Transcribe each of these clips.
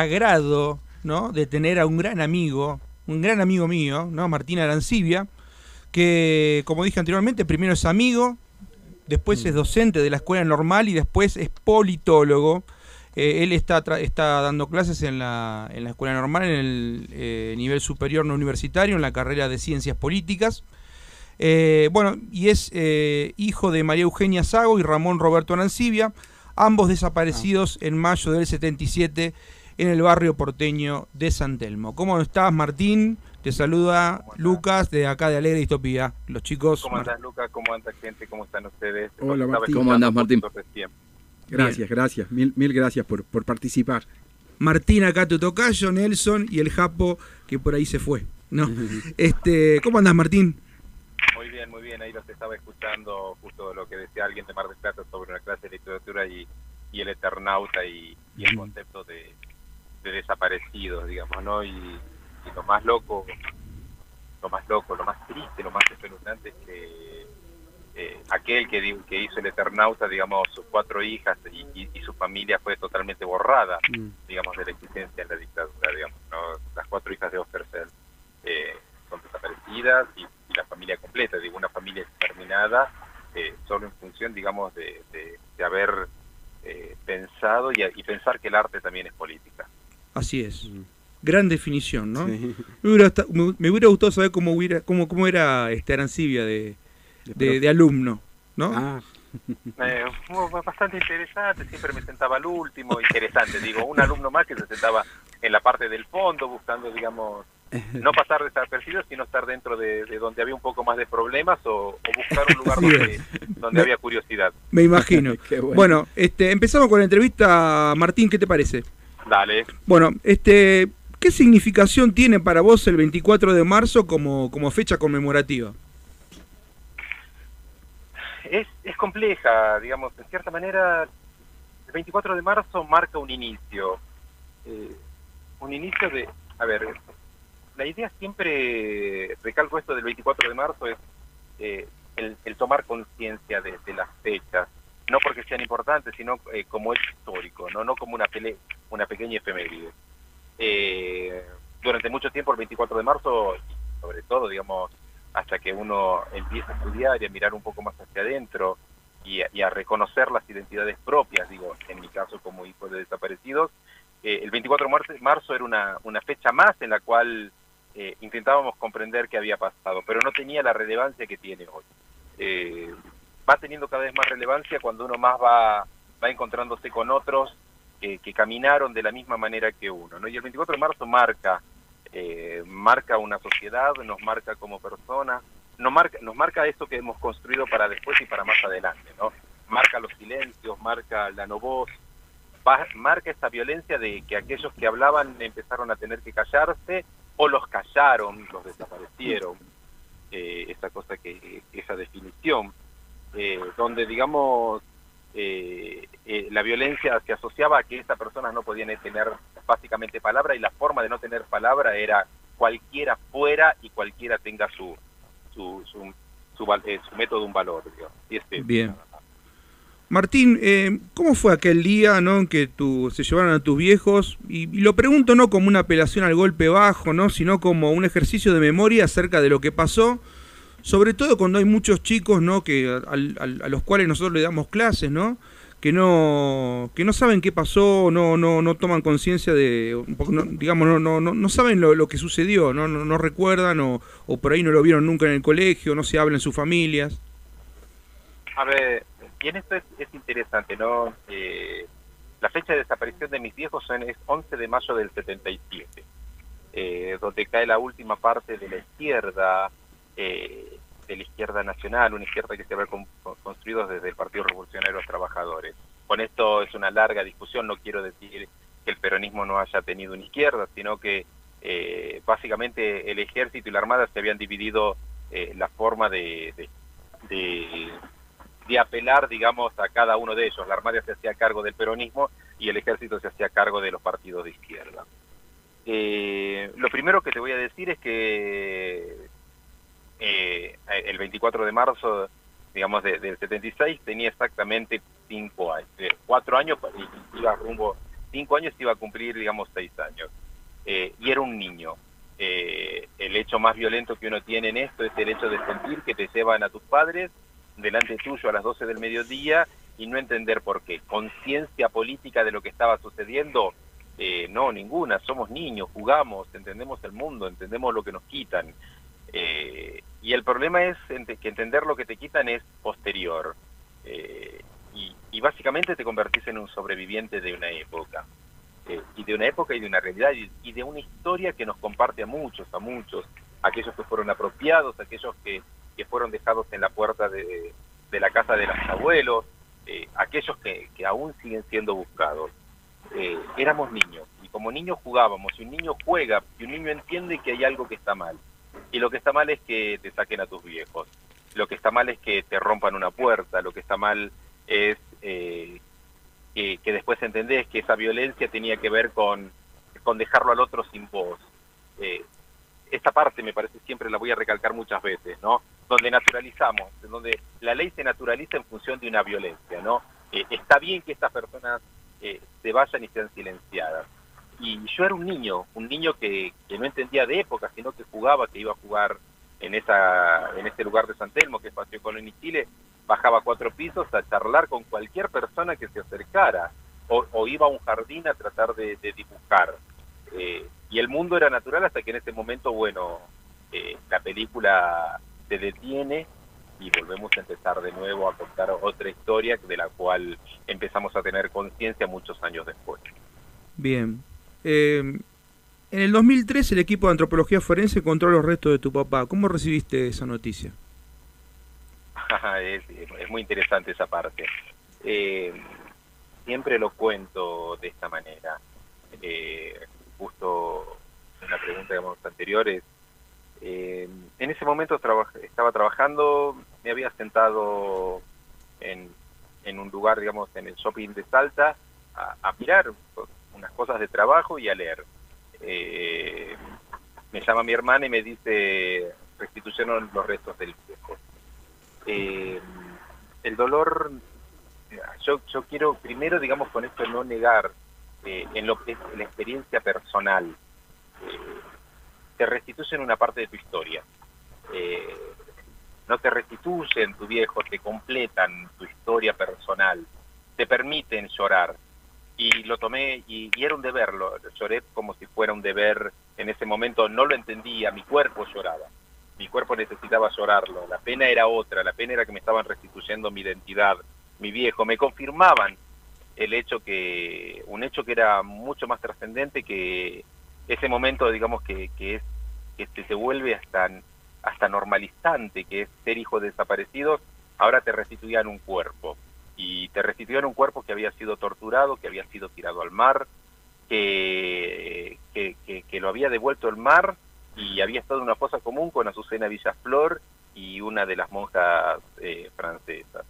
agrado, ¿no? De tener a un gran amigo, un gran amigo mío, ¿no? Martín Arancibia, que, como dije anteriormente, primero es amigo, después es docente de la escuela normal y después es politólogo. Eh, él está, está dando clases en la, en la escuela normal, en el eh, nivel superior no universitario, en la carrera de ciencias políticas. Eh, bueno, y es hijo de María Eugenia Sago y Ramón Roberto Arancibia, ambos desaparecidos en mayo del 77 en el barrio porteño de San Telmo. ¿Cómo estás, Martín? Te saluda Lucas de acá de Alegre Distopía. Los chicos. ¿Cómo andas, Lucas? ¿Cómo anda, gente? ¿Cómo están ustedes? Hola, Martín. ¿Cómo andas, Martín? Gracias, gracias. Mil, mil gracias por, por participar. Martín, acá tu tocayo, Nelson y el Japo que por ahí se fue. ¿no? este, ¿Cómo andas, Martín? Muy bien, muy bien. Ahí los estaba escuchando justo lo que decía alguien de Mar del Plata sobre una clase de literatura y, y el eternauta y, y el concepto de, de desaparecidos, digamos, ¿no? Y, lo más loco, lo más loco, lo más triste, lo más espeluznante es que eh, aquel que, que hizo el Eternauta, digamos, sus cuatro hijas y, su familia fue totalmente borrada, mm. digamos, de la existencia en la dictadura, digamos, ¿no? Las cuatro hijas de Ostercel eh, son desaparecidas y, la familia completa, digo, una familia exterminada eh, solo en función, digamos, de, de, haber eh, pensado y, y pensar que el arte también es política. Así es. Mm. Gran definición, ¿no? Me, hubiera, gustado saber cómo, hubiera, cómo, cómo era este Arancibia de, de, alumno, ¿no? Ah. Eh, bastante interesante, siempre me sentaba al último, interesante, digo, un alumno más que se sentaba en la parte del fondo buscando, digamos, no pasar desapercibido, sino estar dentro de, donde había un poco más de problemas o, buscar un lugar donde, donde había curiosidad. Me imagino. bueno. bueno, este, empezamos con la entrevista, Martín, ¿qué te parece? Dale. Bueno, este, ¿qué significación tiene para vos el 24 de marzo como, como fecha conmemorativa? Es, es compleja, digamos, en cierta manera, el 24 de marzo marca un inicio. Eh, un inicio de, a ver, la idea siempre, recalco esto del 24 de marzo, es eh, el, tomar conciencia de, las fechas, no porque sean importantes, sino eh, como es histórico, no no como una, pele una pequeña efeméride. Eh, durante mucho tiempo, el 24 de marzo, sobre todo, digamos, hasta que uno empieza a estudiar y a mirar un poco más hacia adentro y a, reconocer las identidades propias, digo, en mi caso como hijo de desaparecidos, eh, el 24 de marzo era una, una fecha más en la cual eh, intentábamos comprender qué había pasado, pero no tenía la relevancia que tiene hoy. Eh, va teniendo cada vez más relevancia cuando uno más va, va encontrándose con otros que, caminaron de la misma manera que uno. ¿no? Y el 24 de marzo marca, eh, marca una sociedad, nos marca como personas, nos marca, nos marca esto que hemos construido para después y para más adelante. ¿no? Marca los silencios, marca la no voz, marca esta violencia de que aquellos que hablaban empezaron a tener que callarse o los callaron, los desaparecieron. Eh, esa cosa que, esa definición, eh, donde digamos eh, eh, la violencia se asociaba a que esas personas no podían tener básicamente palabra y la forma de no tener palabra era cualquiera fuera y cualquiera tenga su su, su, su, eh, método un valor. Y este, Bien. Martín, eh, ¿cómo fue aquel día ¿no, en que tu, se llevaron a tus viejos? Y, y, lo pregunto no como una apelación al golpe bajo, ¿no? sino como un ejercicio de memoria acerca de lo que pasó sobre todo cuando hay muchos chicos ¿no? que a, los cuales nosotros le damos clases, ¿no? que no que no saben qué pasó, no no no toman conciencia de digamos no no no saben lo, que sucedió, no, no, recuerdan o, por ahí no lo vieron nunca en el colegio, no se habla en sus familias. A ver, y en esto es, interesante, ¿no? Eh, la fecha de desaparición de mis viejos es 11 de mayo del 77, eh, donde cae la última parte de la izquierda eh, de la izquierda nacional, una izquierda que se ha construido desde el Partido Revolucionario de los Trabajadores. Con esto es una larga discusión, no quiero decir que el peronismo no haya tenido una izquierda, sino que eh, básicamente el ejército y la armada se habían dividido eh, la forma de, de, de, apelar, digamos, a cada uno de ellos. La armada se hacía cargo del peronismo y el ejército se hacía cargo de los partidos de izquierda. Eh, lo primero que te voy a decir es que eh, el 24 de marzo, digamos, del 76, tenía exactamente cinco años, eh, cuatro años, iba rumbo cinco años iba a cumplir, digamos, seis años. Eh, y era un niño. Eh, el hecho más violento que uno tiene en esto es el hecho de sentir que te llevan a tus padres delante tuyo a las 12 del mediodía y no entender por qué. Conciencia política de lo que estaba sucediendo, eh, no, ninguna. Somos niños, jugamos, entendemos el mundo, entendemos lo que nos quitan. Eh, y el problema es que entender lo que te quitan es posterior. Eh, y, básicamente te convertís en un sobreviviente de una época. y de una época y de una realidad y, de una historia que nos comparte a muchos, a muchos. Aquellos que fueron apropiados, aquellos que, que fueron dejados en la puerta de, la casa de los abuelos, eh, aquellos que, que, aún siguen siendo buscados. Eh, éramos niños y como niños jugábamos y un niño juega y un niño entiende que hay algo que está mal y lo que está mal es que te saquen a tus viejos lo que está mal es que te rompan una puerta lo que está mal es eh, que, que, después entendés que esa violencia tenía que ver con, con dejarlo al otro sin voz esta parte me parece siempre la voy a recalcar muchas veces no donde naturalizamos, donde la ley se naturaliza en función de una violencia, ¿no? Eh, está bien que estas personas eh, se vayan y sean silenciadas. Y yo era un niño, un niño que, que, no entendía de época, sino que jugaba, que iba a jugar en esa en este lugar de San Telmo, que es Paseo Colón y Chile, bajaba cuatro pisos a charlar con cualquier persona que se acercara, o, iba a un jardín a tratar de, dibujar. Eh, y el mundo era natural hasta que en ese momento, bueno, la película se detiene y volvemos a empezar de nuevo a contar otra historia de la cual empezamos a tener conciencia muchos años después. Bien. Eh, en el 2003 el equipo de antropología forense encontró los restos de tu papá. ¿Cómo recibiste esa noticia? es, muy interesante esa parte. Eh, siempre lo cuento de esta manera. Eh, justo en la pregunta digamos, anteriores eh, en ese momento estaba trabajando, me había sentado en, un lugar, digamos, en el shopping de Salta, a, mirar unas cosas de trabajo y a leer. Eh, me llama mi hermana y me dice, restituyeron los restos del viejo. Eh, el dolor, yo, yo quiero primero, digamos, con esto no negar en lo que es la experiencia personal te restituyen una parte de tu historia. Eh, no te restituyen tu viejo, te completan tu historia personal, te permiten llorar. Y lo tomé y, era un deber, lo, lloré como si fuera un deber. En ese momento no lo entendía, mi cuerpo lloraba. Mi cuerpo necesitaba llorarlo. La pena era otra, la pena era que me estaban restituyendo mi identidad, mi viejo. Me confirmaban el hecho que, un hecho que era mucho más trascendente que ese momento, digamos, que, que es que se vuelve hasta, hasta normalizante, que es ser hijo de desaparecidos, ahora te restituían un cuerpo. Y te restituían un cuerpo que había sido torturado, que había sido tirado al mar, que, que, lo había devuelto el mar y había estado en una fosa común con Azucena Villaflor y una de las monjas eh, francesas.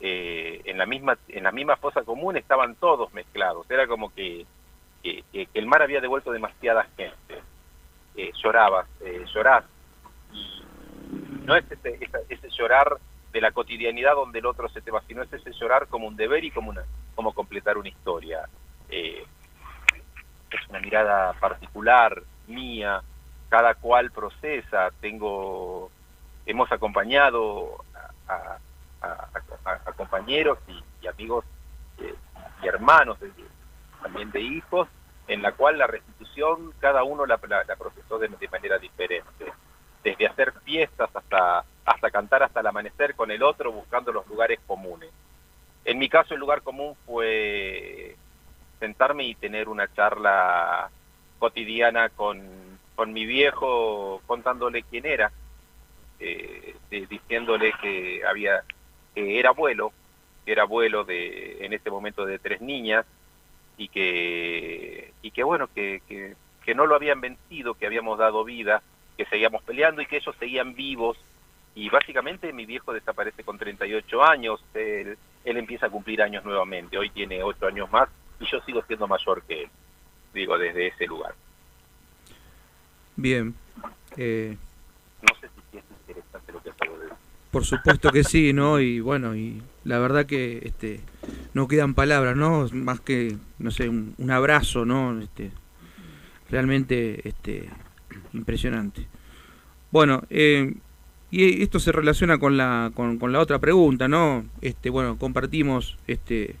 Eh, en la misma en la misma fosa común estaban todos mezclados era como que, que, el mar había devuelto demasiada gente eh, llorabas, eh, llorás. Y no es ese, ese, llorar de la cotidianidad donde el otro se te va, sino es ese llorar como un deber y como, una, como completar una historia. Eh, es una mirada particular, mía, cada cual procesa. Tengo, hemos acompañado a, compañeros y, amigos eh, y hermanos también de hijos en la cual la restitución cada uno la, procesó de, manera diferente, desde hacer fiestas hasta, hasta cantar hasta el amanecer con el otro buscando los lugares comunes. En mi caso el lugar común fue sentarme y tener una charla cotidiana con, con mi viejo contándole quién era, eh, diciéndole que había que era abuelo, que era abuelo de en ese momento de tres niñas, y que, y que bueno, que, que, no lo habían vencido, que habíamos dado vida, que seguíamos peleando y que ellos seguían vivos. Y básicamente mi viejo desaparece con 38 años, él, él empieza a cumplir años nuevamente, hoy tiene 8 años más y yo sigo siendo mayor que él, digo, desde ese lugar. Bien. Eh... No sé si es interesante lo que acabo de decir. Por supuesto que sí, ¿no? Y bueno, y la verdad que este no quedan palabras, ¿no? Más que, no sé, un, abrazo, ¿no? Este, realmente este, impresionante. Bueno, eh, y esto se relaciona con la, con, con, la otra pregunta, ¿no? Este, bueno, compartimos este,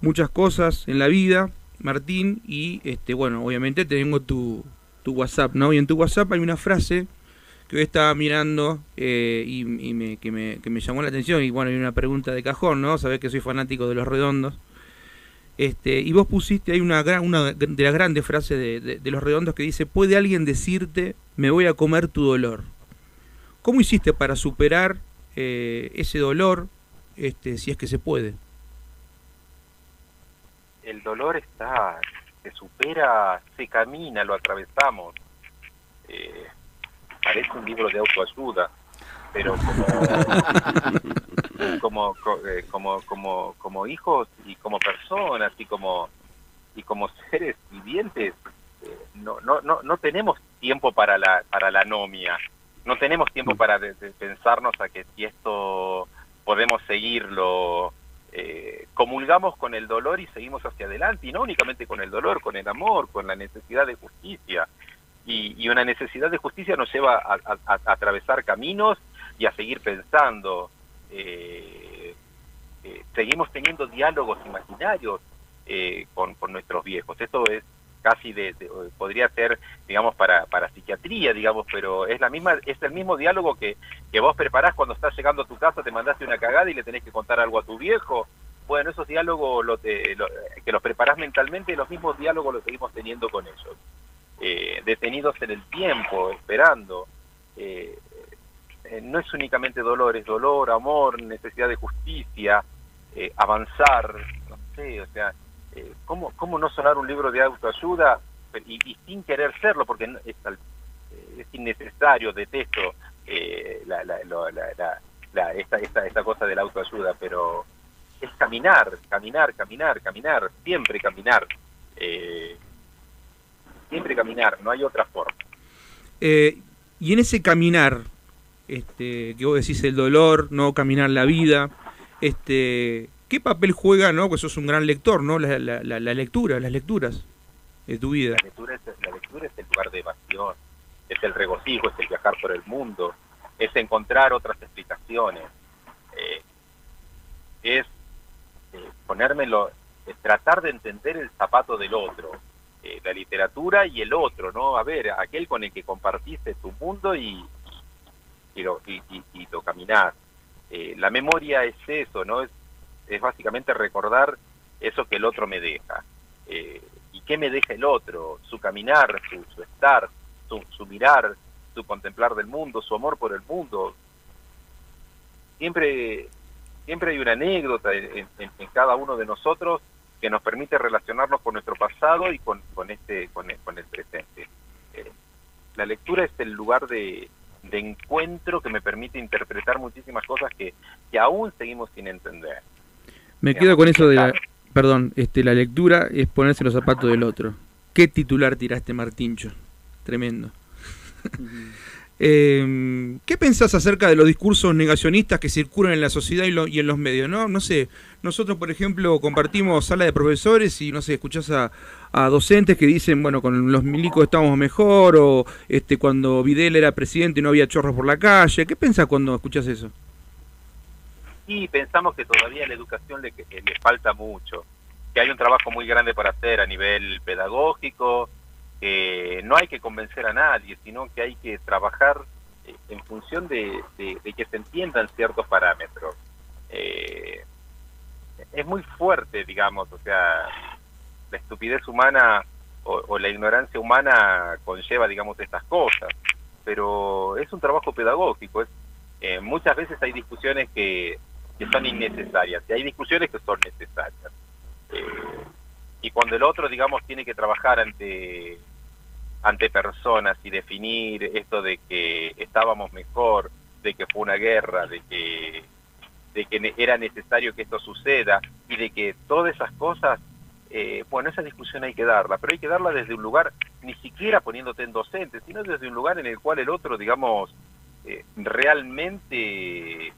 muchas cosas en la vida, Martín, y este, bueno, obviamente tengo tu, tu WhatsApp, ¿no? Y en tu WhatsApp hay una frase que hoy estaba mirando eh, y, me, que, me, que, me, llamó la atención. Y bueno, hay una pregunta de cajón, ¿no? Sabés que soy fanático de los redondos. Este, y vos pusiste ahí una, gran, una de las grandes frases de, de, los redondos que dice, ¿puede alguien decirte, me voy a comer tu dolor? ¿Cómo hiciste para superar eh, ese dolor, este, si es que se puede? El dolor está, se supera, se camina, lo atravesamos. Eh, parece un libro de autoayuda, pero como eh, como, como, como, hijos y como personas y como y como seres vivientes eh, no, no, no, no tenemos tiempo para la para la anomia no tenemos tiempo mm. para pensarnos a que si esto podemos seguirlo eh, comulgamos con el dolor y seguimos hacia adelante y no únicamente con el dolor con el amor con la necesidad de justicia y, una necesidad de justicia nos lleva a, atravesar caminos y a seguir pensando. Eh, eh, seguimos teniendo diálogos imaginarios eh, con, con, nuestros viejos. Esto es casi de, podría ser, digamos, para, para psiquiatría, digamos, pero es la misma, es el mismo diálogo que, que vos preparás cuando estás llegando a tu casa, te mandaste una cagada y le tenés que contar algo a tu viejo. Bueno, esos diálogos lo, que los preparás mentalmente, los mismos diálogos los seguimos teniendo con ellos. Eh, detenidos en el tiempo, esperando. Eh, eh, no es únicamente dolor, es dolor, amor, necesidad de justicia, avanzar, no sé, o sea, ¿cómo, ¿cómo no sonar un libro de autoayuda y, sin querer serlo? Porque es, es innecesario, detesto la, la, la, esta, esta, esta cosa de la autoayuda, pero es caminar, caminar, caminar, caminar, siempre caminar. Eh, siempre caminar, no hay otra forma. Eh, y en ese caminar, este, que vos decís el dolor, no caminar la vida, este, ¿qué papel juega, no? Pues sos un gran lector, ¿no? La, lectura, las lecturas de tu vida. La lectura, es, la lectura es el lugar de evasión, es el regocijo, es el viajar por el mundo, es encontrar otras explicaciones, eh, es eh, ponérmelo, es tratar de entender el zapato del otro, eh, la literatura y el otro, ¿no? A ver, aquel con el que compartiste tu mundo y, y, lo, y, y lo caminás. Eh, la memoria es eso, ¿no? Es, es, básicamente recordar eso que el otro me deja. Eh, ¿Y qué me deja el otro? Su caminar, su, su estar, su, su, mirar, su contemplar del mundo, su amor por el mundo. Siempre, siempre hay una anécdota en, cada uno de nosotros que nos permite relacionarnos con nuestro pasado y con, este con el, con el presente. Eh, la lectura es el lugar de, de, encuentro que me permite interpretar muchísimas cosas que, que aún seguimos sin entender. Me quedo con eso de la, perdón, este, la lectura es ponerse los zapatos del otro. ¿Qué titular tiraste, Martincho? Tremendo. Eh, ¿Qué pensás acerca de los discursos negacionistas que circulan en la sociedad y, en los medios? No, no sé, nosotros por ejemplo compartimos sala de profesores y no sé, escuchás a, docentes que dicen, bueno, con los milicos estamos mejor o este cuando Videl era presidente y no había chorros por la calle. ¿Qué pensás cuando escuchas eso? Sí, pensamos que todavía la educación le, le falta mucho, que hay un trabajo muy grande para hacer a nivel pedagógico, que no hay que convencer a nadie, sino que hay que trabajar eh, en función de, que se entiendan ciertos parámetros. Eh, es muy fuerte, digamos, o sea, la estupidez humana o, la ignorancia humana conlleva, digamos, estas cosas, pero es un trabajo pedagógico, es, eh, muchas veces hay discusiones que, que son innecesarias y hay discusiones que son necesarias. Y cuando el otro, digamos, tiene que trabajar ante, ante personas y definir esto de que estábamos mejor, de que fue una guerra, de que, de que era necesario que esto suceda y de que todas esas cosas, eh, bueno, esa discusión hay que darla, pero hay que darla desde un lugar, ni siquiera poniéndote en docente, sino desde un lugar en el cual el otro, digamos, eh, realmente,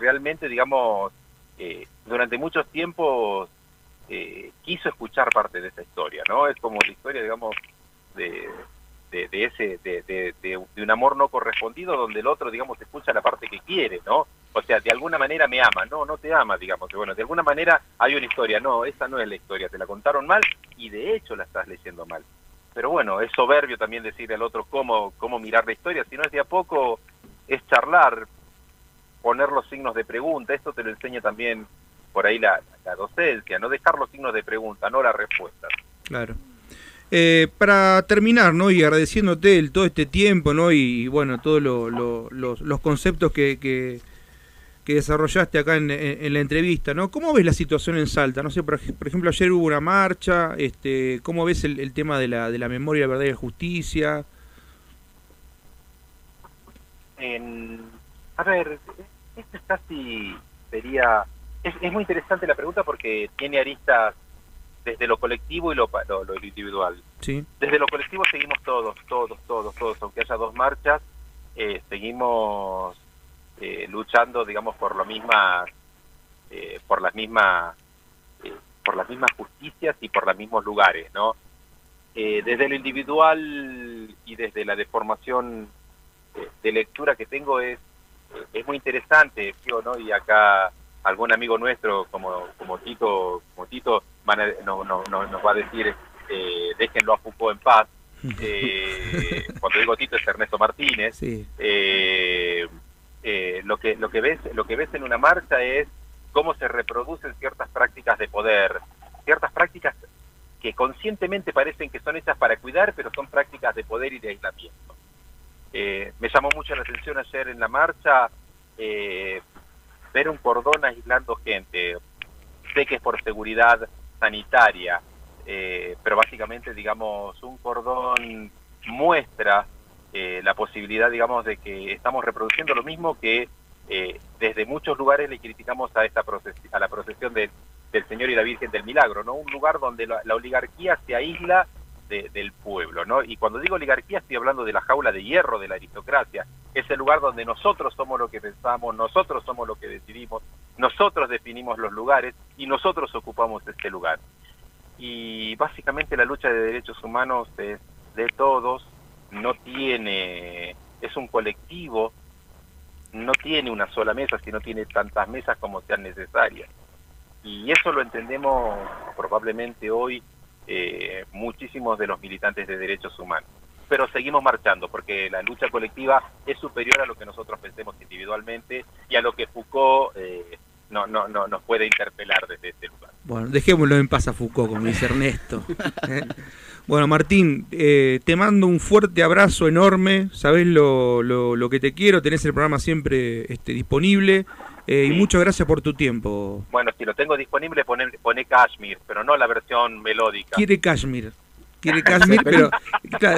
realmente, digamos, eh, durante muchos tiempos eh, quiso escuchar parte de esa historia, ¿no? Es como la historia, digamos, de, de, ese de, de, un amor no correspondido donde el otro, digamos, escucha la parte que quiere, ¿no? O sea, de alguna manera me ama, no, no te ama, digamos. Bueno, de alguna manera hay una historia, no, esa no es la historia, te la contaron mal y de hecho la estás leyendo mal. Pero bueno, es soberbio también decirle al otro cómo, cómo mirar la historia, si no es de a poco, es charlar, poner los signos de pregunta, esto te lo enseña también por ahí la, docencia, no dejar los signos de pregunta, no las respuestas. Claro. Eh, para terminar, ¿no? Y agradeciéndote el, todo este tiempo, ¿no? Y, bueno, todos los, conceptos que, que, desarrollaste acá en, la entrevista, ¿no? ¿Cómo ves la situación en Salta? No sé, por, ejemplo, ayer hubo una marcha, este, ¿cómo ves el, tema de la, de la memoria, la verdad y la justicia? a ver, esto es casi, sería es, muy interesante la pregunta porque tiene aristas desde lo colectivo y lo, lo, individual. Sí. Desde lo colectivo seguimos todos, todos, todos, todos, aunque haya dos marchas, eh, seguimos eh, luchando, digamos, por lo mismas, eh, por las mismas, por las mismas justicias y por los mismos lugares, ¿no? desde lo individual y desde la deformación de lectura que tengo es es muy interesante, ¿no? Y acá algún amigo nuestro como, como Tito, como Tito no, no, nos va a decir eh, déjenlo a Foucault en paz. Eh, cuando digo Tito es Ernesto Martínez. Eh, eh, lo que lo que ves lo que ves en una marcha es cómo se reproducen ciertas prácticas de poder, ciertas prácticas que conscientemente parecen que son hechas para cuidar, pero son prácticas de poder y de aislamiento. Me llamó mucho la atención ayer en la marcha eh, ver un cordón aislando gente. Sé que es por seguridad sanitaria, eh, pero básicamente, digamos, un cordón muestra eh, la posibilidad, digamos, de que estamos reproduciendo lo mismo que eh, desde muchos lugares le criticamos a esta a la procesión del Señor y la Virgen del Milagro, ¿no? Un lugar donde la oligarquía se aísla del pueblo, ¿no? Y cuando digo oligarquía estoy hablando de la jaula de hierro de la aristocracia, es el lugar donde nosotros somos lo que pensamos, nosotros somos lo que decidimos, nosotros definimos los lugares y nosotros ocupamos este lugar. Y básicamente la lucha de derechos humanos es de todos, no tiene, es un colectivo, no tiene una sola mesa, sino tiene tantas mesas como sean necesarias. Y eso lo entendemos probablemente hoy eh, muchísimos de los militantes de derechos humanos. Pero seguimos marchando porque la lucha colectiva es superior a lo que nosotros pensemos individualmente y a lo que Foucault eh, no, no, no nos puede interpelar desde este lugar. Bueno, dejémoslo en paz a Foucault, como dice Ernesto. ¿eh? Bueno, Martín, te mando un fuerte abrazo enorme, sabes lo, lo, que te quiero, tenés el programa siempre este, disponible. Eh, y muchas gracias por tu tiempo. Bueno, si lo tengo disponible, pone, pone Kashmir, pero no la versión melódica. Quiere Kashmir. Quiere Kashmir, pero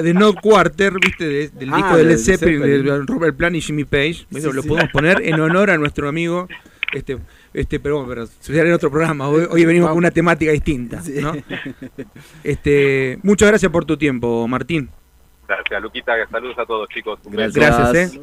de No Quarter, ¿viste? del ah, disco de Led Zeppelin, de Robert Plant y Jimmy Page. lo podemos poner en honor a nuestro amigo. Este, este, pero, pero será en otro programa. Hoy, venimos con una temática distinta. ¿no? Este, muchas gracias por tu tiempo, Martín. Gracias, Luquita. Saludos a todos, chicos. Gracias. gracias eh.